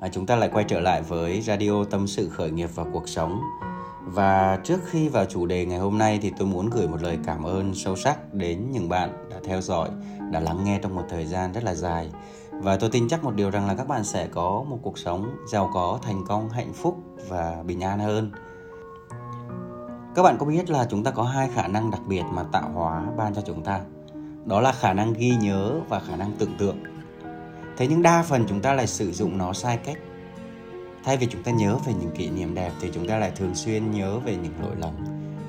à, chúng ta lại quay trở lại với radio tâm sự khởi nghiệp và cuộc sống. Và trước khi vào chủ đề ngày hôm nay thì tôi muốn gửi một lời cảm ơn sâu sắc đến những bạn đã theo dõi đã lắng nghe trong một thời gian rất là dài. Và tôi tin chắc một điều rằng là các bạn sẽ có một cuộc sống giàu có thành công hạnh phúc và bình an hơn. Các bạn có biết là chúng ta có hai khả năng đặc biệt mà tạo hóa ban cho chúng ta? Đó là khả năng ghi nhớ và khả năng tưởng tượng thế nhưng đa phần chúng ta lại sử dụng nó sai cách. Thay vì chúng ta nhớ về những kỷ niệm đẹp thì chúng ta lại thường xuyên nhớ về những lỗi lầm.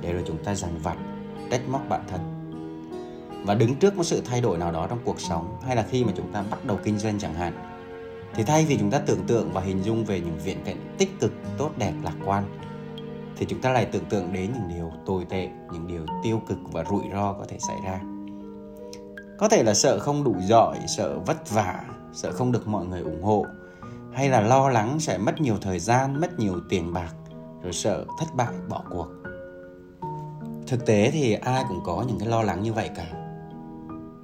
Để rồi chúng ta dằn vặt, trách móc bản thân. Và đứng trước một sự thay đổi nào đó trong cuộc sống hay là khi mà chúng ta bắt đầu kinh doanh chẳng hạn, thì thay vì chúng ta tưởng tượng và hình dung về những viễn cảnh tích cực, tốt, đẹp, lạc quan, thì chúng ta lại tưởng tượng đến những điều tồi tệ, những điều tiêu cực và rủi ro có thể xảy ra. Có thể là sợ không đủ giỏi, sợ vất vả sợ không được mọi người ủng hộ, hay là lo lắng sẽ mất nhiều thời gian, mất nhiều tiền bạc, rồi sợ thất bại, bỏ cuộc. Thực tế thì ai cũng có những cái lo lắng như vậy cả.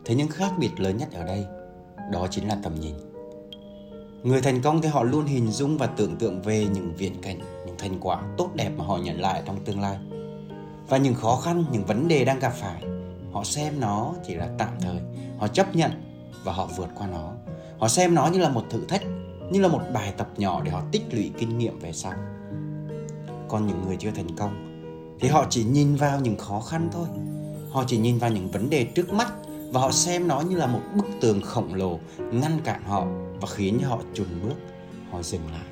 Thế nhưng khác biệt lớn nhất ở đây, đó chính là tầm nhìn. Người thành công thì họ luôn hình dung và tưởng tượng về những viễn cảnh, những thành quả tốt đẹp mà họ nhận lại trong tương lai. Và những khó khăn, những vấn đề đang gặp phải, họ xem nó chỉ là tạm thời, họ chấp nhận và họ vượt qua nó họ xem nó như là một thử thách, như là một bài tập nhỏ để họ tích lũy kinh nghiệm về sau. Còn những người chưa thành công thì họ chỉ nhìn vào những khó khăn thôi. Họ chỉ nhìn vào những vấn đề trước mắt và họ xem nó như là một bức tường khổng lồ ngăn cản họ và khiến họ chùn bước, họ dừng lại.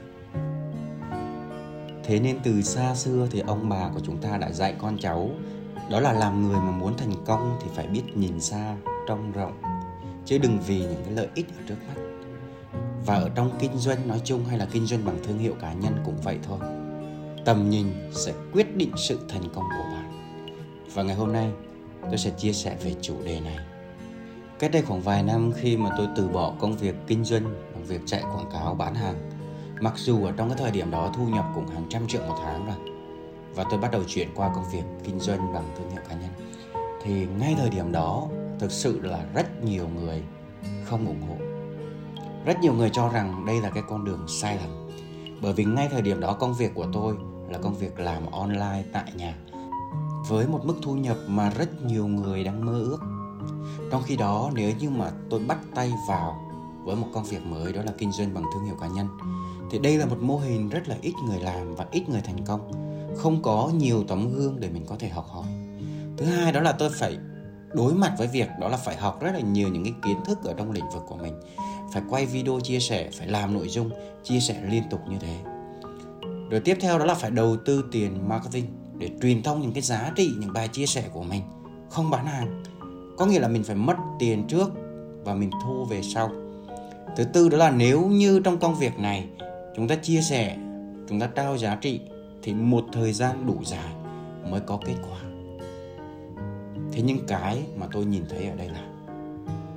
Thế nên từ xa xưa thì ông bà của chúng ta đã dạy con cháu, đó là làm người mà muốn thành công thì phải biết nhìn xa, trông rộng chứ đừng vì những cái lợi ích ở trước mắt. Và ở trong kinh doanh nói chung hay là kinh doanh bằng thương hiệu cá nhân cũng vậy thôi. Tầm nhìn sẽ quyết định sự thành công của bạn. Và ngày hôm nay, tôi sẽ chia sẻ về chủ đề này. Cách đây khoảng vài năm khi mà tôi từ bỏ công việc kinh doanh bằng việc chạy quảng cáo bán hàng, mặc dù ở trong cái thời điểm đó thu nhập cũng hàng trăm triệu một tháng rồi, và tôi bắt đầu chuyển qua công việc kinh doanh bằng thương hiệu cá nhân, thì ngay thời điểm đó thực sự là rất nhiều người không ủng hộ. Rất nhiều người cho rằng đây là cái con đường sai lầm. Bởi vì ngay thời điểm đó công việc của tôi là công việc làm online tại nhà, với một mức thu nhập mà rất nhiều người đang mơ ước. Trong khi đó, nếu như mà tôi bắt tay vào với một công việc mới, đó là kinh doanh bằng thương hiệu cá nhân, thì đây là một mô hình rất là ít người làm và ít người thành công. Không có nhiều tấm gương để mình có thể học hỏi. Thứ hai đó là tôi phải đối mặt với việc đó là phải học rất là nhiều những cái kiến thức ở trong lĩnh vực của mình. Phải quay video chia sẻ, phải làm nội dung, chia sẻ liên tục như thế. Rồi tiếp theo đó là phải đầu tư tiền marketing để truyền thông những cái giá trị, những bài chia sẻ của mình, không bán hàng. Có nghĩa là mình phải mất tiền trước và mình thu về sau. Thứ tư đó là nếu như trong công việc này chúng ta chia sẻ, chúng ta trao giá trị thì một thời gian đủ dài mới có kết quả thế nhưng cái mà tôi nhìn thấy ở đây là,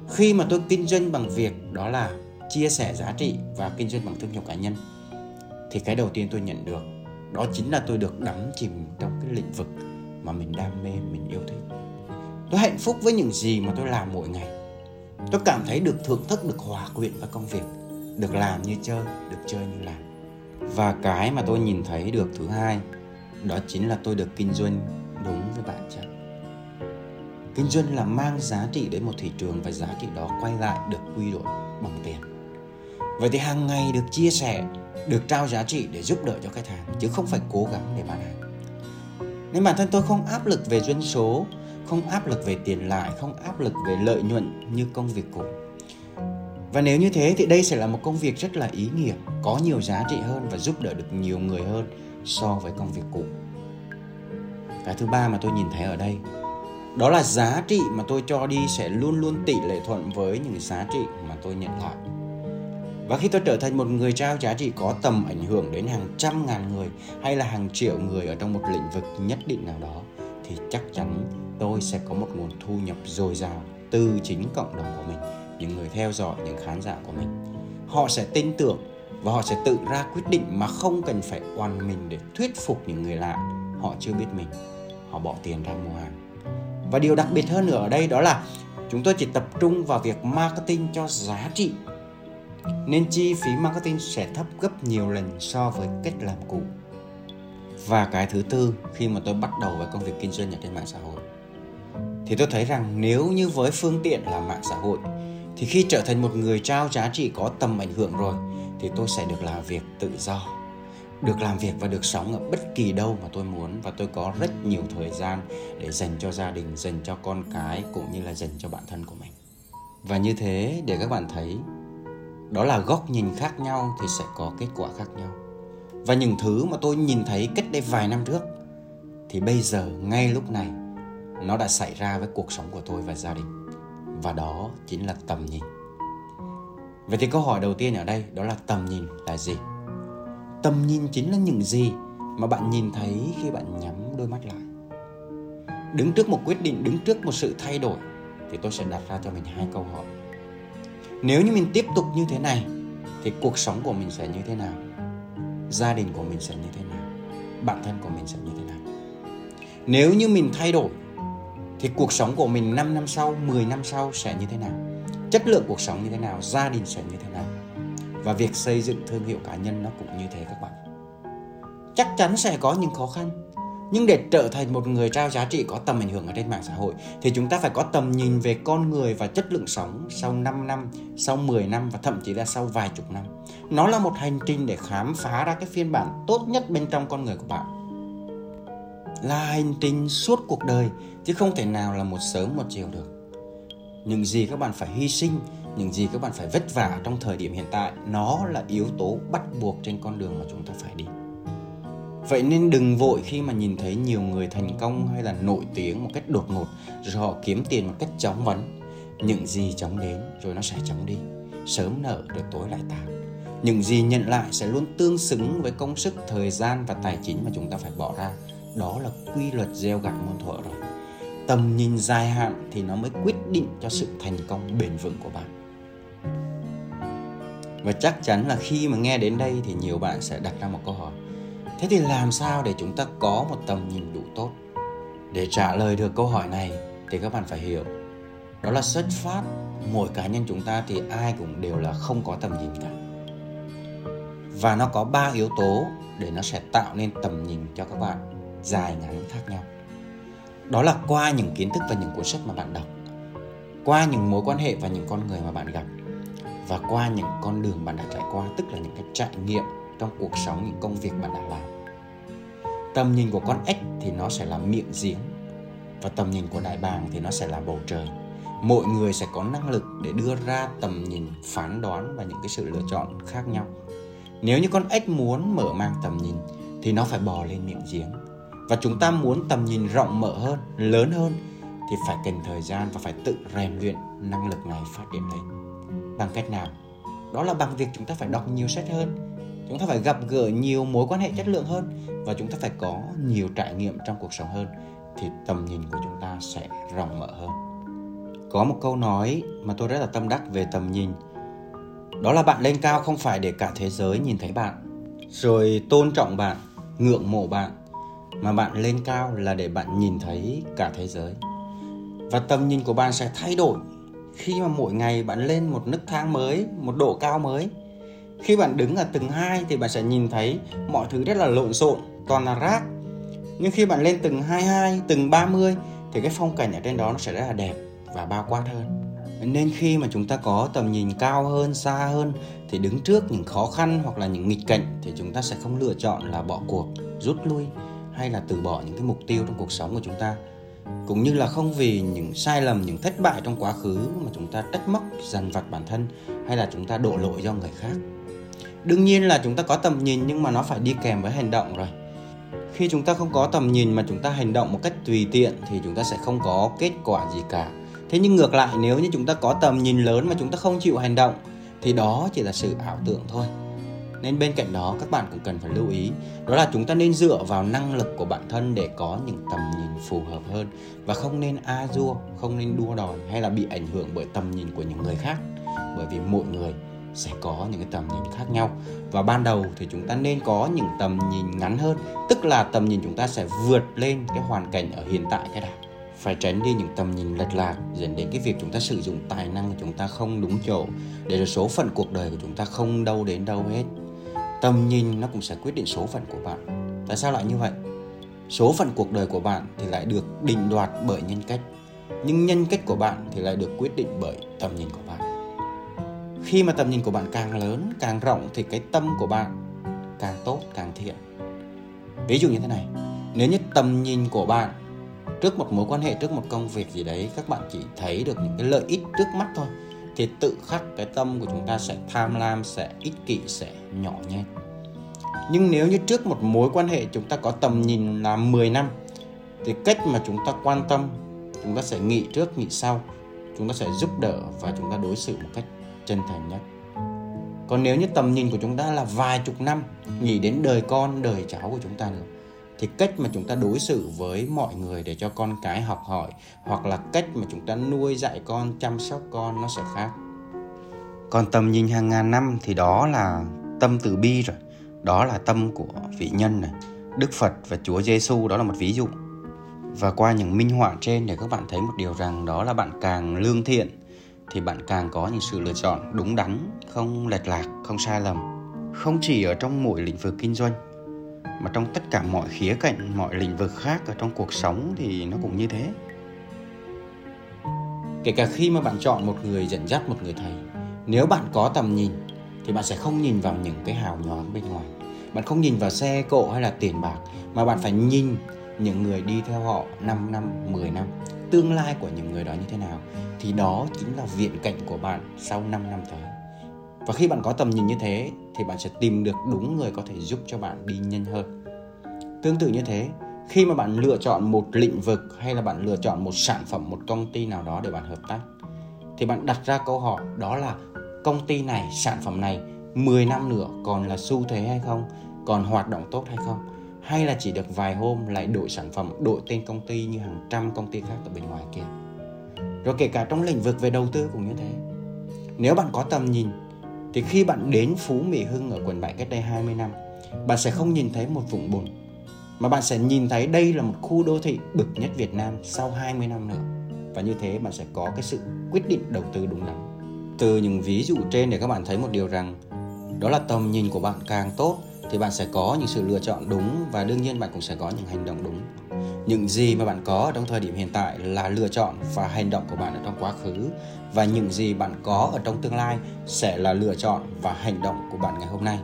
khi mà tôi kinh doanh bằng việc đó là chia sẻ giá trị và kinh doanh bằng thương hiệu cá nhân, thì cái đầu tiên tôi nhận được đó chính là tôi được đắm chìm trong cái lĩnh vực mà mình đam mê, mình yêu thích. Tôi hạnh phúc với những gì mà tôi làm mỗi ngày. Tôi cảm thấy được thưởng thức, được hòa quyện với công việc, được làm như chơi, được chơi như làm. Và cái mà tôi nhìn thấy được thứ hai, đó chính là tôi được kinh doanh đúng với bản chất kinh doanh là mang giá trị đến một thị trường và giá trị đó quay lại được quy đổi bằng tiền. Vậy thì hàng ngày được chia sẻ, được trao giá trị để giúp đỡ cho khách hàng, chứ không phải cố gắng để bán hàng. Nên bản thân tôi không áp lực về doanh số, không áp lực về tiền lại không áp lực về lợi nhuận như công việc cũ. Và nếu như thế thì đây sẽ là một công việc rất là ý nghĩa, có nhiều giá trị hơn và giúp đỡ được nhiều người hơn so với công việc cũ. Cái thứ ba mà tôi nhìn thấy ở đây đó là giá trị mà tôi cho đi sẽ luôn luôn tỷ lệ thuận với những giá trị mà tôi nhận lại. Và khi tôi trở thành một người trao giá trị có tầm ảnh hưởng đến hàng trăm ngàn người hay là hàng triệu người ở trong một lĩnh vực nhất định nào đó, thì chắc chắn tôi sẽ có một nguồn thu nhập dồi dào từ chính cộng đồng của mình, những người theo dõi, những khán giả của mình. Họ sẽ tin tưởng và họ sẽ tự ra quyết định mà không cần phải oan mình để thuyết phục những người lạ. Họ chưa biết mình, họ bỏ tiền ra mua hàng và điều đặc biệt hơn nữa ở đây đó là chúng tôi chỉ tập trung vào việc marketing cho giá trị nên chi phí marketing sẽ thấp gấp nhiều lần so với cách làm cũ. Và cái thứ tư, khi mà tôi bắt đầu với công việc kinh doanh ở trên mạng xã hội, thì tôi thấy rằng nếu như với phương tiện là mạng xã hội, thì khi trở thành một người trao giá trị có tầm ảnh hưởng rồi, thì tôi sẽ được làm việc tự do được làm việc và được sống ở bất kỳ đâu mà tôi muốn và tôi có rất nhiều thời gian để dành cho gia đình, dành cho con cái cũng như là dành cho bản thân của mình. Và như thế để các bạn thấy, đó là góc nhìn khác nhau thì sẽ có kết quả khác nhau. Và những thứ mà tôi nhìn thấy cách đây vài năm trước thì bây giờ, ngay lúc này, nó đã xảy ra với cuộc sống của tôi và gia đình. Và đó chính là tầm nhìn. Vậy thì câu hỏi đầu tiên ở đây đó là tầm nhìn là gì? Tầm nhìn chính là những gì mà bạn nhìn thấy khi bạn nhắm đôi mắt lại đứng trước một quyết định đứng trước một sự thay đổi thì tôi sẽ đặt ra cho mình hai câu hỏi nếu như mình tiếp tục như thế này thì cuộc sống của mình sẽ như thế nào gia đình của mình sẽ như thế nào bản thân của mình sẽ như thế nào nếu như mình thay đổi thì cuộc sống của mình 5 năm sau, 10 năm sau sẽ như thế nào? Chất lượng cuộc sống như thế nào? Gia đình sẽ như thế nào? Và việc xây dựng thương hiệu cá nhân nó cũng như thế các bạn. Chắc chắn sẽ có những khó khăn. Nhưng để trở thành một người trao giá trị có tầm ảnh hưởng ở trên mạng xã hội thì chúng ta phải có tầm nhìn về con người và chất lượng sống sau 5 năm, sau 10 năm và thậm chí là sau vài chục năm. Nó là một hành trình để khám phá ra cái phiên bản tốt nhất bên trong con người của bạn là hành trình suốt cuộc đời chứ không thể nào là một sớm một chiều được những gì các bạn phải hy sinh những gì các bạn phải vất vả trong thời điểm hiện tại, nó là yếu tố bắt buộc trên con đường mà chúng ta phải đi. Vậy nên đừng vội khi mà nhìn thấy nhiều người thành công hay là nổi tiếng một cách đột ngột, rồi họ kiếm tiền một cách chóng vánh. Những gì chóng đến rồi nó sẽ chóng đi, sớm nở được tối lại tàn. Những gì nhận lại sẽ luôn tương xứng với công sức, thời gian và tài chính mà chúng ta phải bỏ ra. Đó là quy luật gieo gặt muôn thuở rồi. Tầm nhìn dài hạn thì nó mới quyết định cho sự thành công bền vững của bạn và chắc chắn là khi mà nghe đến đây thì nhiều bạn sẽ đặt ra một câu hỏi. Thế thì làm sao để chúng ta có một tầm nhìn đủ tốt? Để trả lời được câu hỏi này thì các bạn phải hiểu. Đó là xuất phát. Mỗi cá nhân chúng ta thì ai cũng đều là không có tầm nhìn cả. Và nó có ba yếu tố để nó sẽ tạo nên tầm nhìn cho các bạn dài ngắn khác nhau. Đó là qua những kiến thức và những cuốn sách mà bạn đọc, qua những mối quan hệ và những con người mà bạn gặp và qua những con đường bạn đã trải qua, tức là những cái trải nghiệm trong cuộc sống, những công việc bạn đã làm, tầm nhìn của con ếch thì nó sẽ là miệng giếng và tầm nhìn của đại bàng thì nó sẽ là bầu trời. Mỗi người sẽ có năng lực để đưa ra tầm nhìn, phán đoán và những cái sự lựa chọn khác nhau. Nếu như con ếch muốn mở mang tầm nhìn thì nó phải bò lên miệng giếng. Và chúng ta muốn tầm nhìn rộng mở hơn, lớn hơn thì phải cần thời gian và phải tự rèn luyện năng lực này phát triển lên bằng cách nào? Đó là bằng việc chúng ta phải đọc nhiều sách hơn, chúng ta phải gặp gỡ nhiều mối quan hệ chất lượng hơn và chúng ta phải có nhiều trải nghiệm trong cuộc sống hơn thì tầm nhìn của chúng ta sẽ rộng mở hơn. Có một câu nói mà tôi rất là tâm đắc về tầm nhìn. Đó là bạn lên cao không phải để cả thế giới nhìn thấy bạn, rồi tôn trọng bạn, ngưỡng mộ bạn, mà bạn lên cao là để bạn nhìn thấy cả thế giới. Và tầm nhìn của bạn sẽ thay đổi khi mà mỗi ngày bạn lên một nấc thang mới một độ cao mới khi bạn đứng ở tầng 2 thì bạn sẽ nhìn thấy mọi thứ rất là lộn xộn toàn là rác. Nhưng khi bạn lên tầng 22, tầng 30 thì cái phong cảnh ở trên đó nó sẽ rất là đẹp và bao quát hơn. Nên khi mà chúng ta có tầm nhìn cao hơn xa hơn thì đứng trước những khó khăn hoặc là những nghịch cảnh thì chúng ta sẽ không lựa chọn là bỏ cuộc rút lui hay là từ bỏ những cái mục tiêu trong cuộc sống của chúng ta cũng như là không vì những sai lầm, những thất bại trong quá khứ mà chúng ta trách móc, dằn vặt bản thân hay là chúng ta đổ lỗi cho người khác. Đương nhiên là chúng ta có tầm nhìn nhưng mà nó phải đi kèm với hành động rồi. Khi chúng ta không có tầm nhìn mà chúng ta hành động một cách tùy tiện thì chúng ta sẽ không có kết quả gì cả. Thế nhưng ngược lại, nếu như chúng ta có tầm nhìn lớn mà chúng ta không chịu hành động, thì đó chỉ là sự ảo tưởng thôi nên bên cạnh đó, các bạn cũng cần phải lưu ý, đó là chúng ta nên dựa vào năng lực của bản thân để có những tầm nhìn phù hợp hơn và không nên a dua, không nên đua đòi hay là bị ảnh hưởng bởi tầm nhìn của những người khác. Bởi vì mỗi người sẽ có những cái tầm nhìn khác nhau và ban đầu thì chúng ta nên có những tầm nhìn ngắn hơn, tức là tầm nhìn chúng ta sẽ vượt lên cái hoàn cảnh ở hiện tại cái đã. Phải tránh đi những tầm nhìn lệch lạc dẫn đến cái việc chúng ta sử dụng tài năng của chúng ta không đúng chỗ, để rồi số phận cuộc đời của chúng ta không đâu đến đâu hết tầm nhìn nó cũng sẽ quyết định số phận của bạn. Tại sao lại như vậy? Số phận cuộc đời của bạn thì lại được định đoạt bởi nhân cách, nhưng nhân cách của bạn thì lại được quyết định bởi tầm nhìn của bạn. Khi mà tầm nhìn của bạn càng lớn, càng rộng thì cái tâm của bạn càng tốt, càng thiện. Ví dụ như thế này, nếu như tầm nhìn của bạn trước một mối quan hệ, trước một công việc gì đấy, các bạn chỉ thấy được những cái lợi ích trước mắt thôi thì tự khắc cái tâm của chúng ta sẽ tham lam, sẽ ích kỷ, sẽ nhỏ nhen nhưng nếu như trước một mối quan hệ chúng ta có tầm nhìn là 10 năm, thì cách mà chúng ta quan tâm, chúng ta sẽ nghĩ trước, nghĩ sau. Chúng ta sẽ giúp đỡ và chúng ta đối xử một cách chân thành nhất. Còn nếu như tầm nhìn của chúng ta là vài chục năm, nghĩ đến đời con, đời cháu của chúng ta nữa thì cách mà chúng ta đối xử với mọi người để cho con cái học hỏi hoặc là cách mà chúng ta nuôi dạy con, chăm sóc con nó sẽ khác. Còn tầm nhìn hàng ngàn năm thì đó là tâm từ bi rồi. Đó là tâm của vị nhân này. Đức phật và chúa giêsu đó là một ví dụ. Và qua những minh họa trên để các bạn thấy một điều rằng đó là bạn càng lương thiện, thì bạn càng có những sự lựa chọn đúng đắn, không lệch lạc, không sai lầm. Không chỉ ở trong mỗi lĩnh vực kinh doanh mà trong tất cả mọi khía cạnh mọi lĩnh vực khác ở trong cuộc sống thì nó cũng như thế. Kể cả khi mà bạn chọn một người dẫn dắt một người thầy nếu bạn có tầm nhìn thì bạn sẽ không nhìn vào những cái hào nhoáng bên ngoài. Bạn không nhìn vào xe cộ hay là tiền bạc mà bạn phải nhìn những người đi theo họ 5 năm, 10 năm tương lai của những người đó như thế nào. Thì đó chính là viện cảnh của bạn sau 5 năm tới và khi bạn có tầm nhìn như thế, thì bạn sẽ tìm được đúng người có thể giúp cho bạn đi nhanh hơn. Tương tự như thế, khi mà bạn lựa chọn một lĩnh vực hay là bạn lựa chọn một sản phẩm, một công ty nào đó để bạn hợp tác, thì bạn đặt ra câu hỏi đó là, công ty này, sản phẩm này 10 năm nữa còn là xu thế hay không? Còn hoạt động tốt hay không? Hay là chỉ được vài hôm lại đổi sản phẩm, đổi tên công ty như hàng trăm công ty khác ở bên ngoài kia? Rồi kể cả trong lĩnh vực về đầu tư cũng như thế. Nếu bạn có tầm nhìn thì khi bạn đến Phú Mỹ Hưng ở quận 7 cách đây 20 năm, bạn sẽ không nhìn thấy một vùng bùn, mà bạn sẽ nhìn thấy đây là một khu đô thị bực nhất Việt Nam sau 20 năm nữa. Và như thế bạn sẽ có cái sự quyết định đầu tư đúng đắn. Từ những ví dụ trên để các bạn thấy một điều rằng, đó là tầm nhìn của bạn càng tốt thì bạn sẽ có những sự lựa chọn đúng và đương nhiên bạn cũng sẽ có những hành động đúng những gì mà bạn có ở trong thời điểm hiện tại là lựa chọn và hành động của bạn ở trong quá khứ. Và những gì bạn có ở trong tương lai sẽ là lựa chọn và hành động của bạn ngày hôm nay.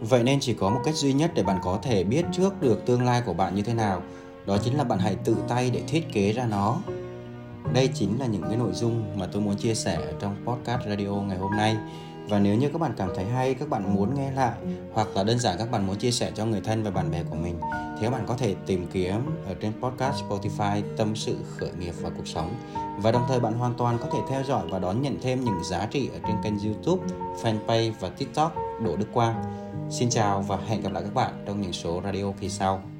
Vậy nên chỉ có một cách duy nhất để bạn có thể biết trước được tương lai của bạn như thế nào, đó chính là bạn hãy tự tay để thiết kế ra nó. Đây chính là những cái nội dung mà tôi muốn chia sẻ trong podcast radio ngày hôm nay và nếu như các bạn cảm thấy hay các bạn muốn nghe lại hoặc là đơn giản các bạn muốn chia sẻ cho người thân và bạn bè của mình thì các bạn có thể tìm kiếm ở trên podcast Spotify tâm sự khởi nghiệp và cuộc sống và đồng thời bạn hoàn toàn có thể theo dõi và đón nhận thêm những giá trị ở trên kênh YouTube, fanpage và TikTok Đỗ Đức Quang. Xin chào và hẹn gặp lại các bạn trong những số radio kỳ sau.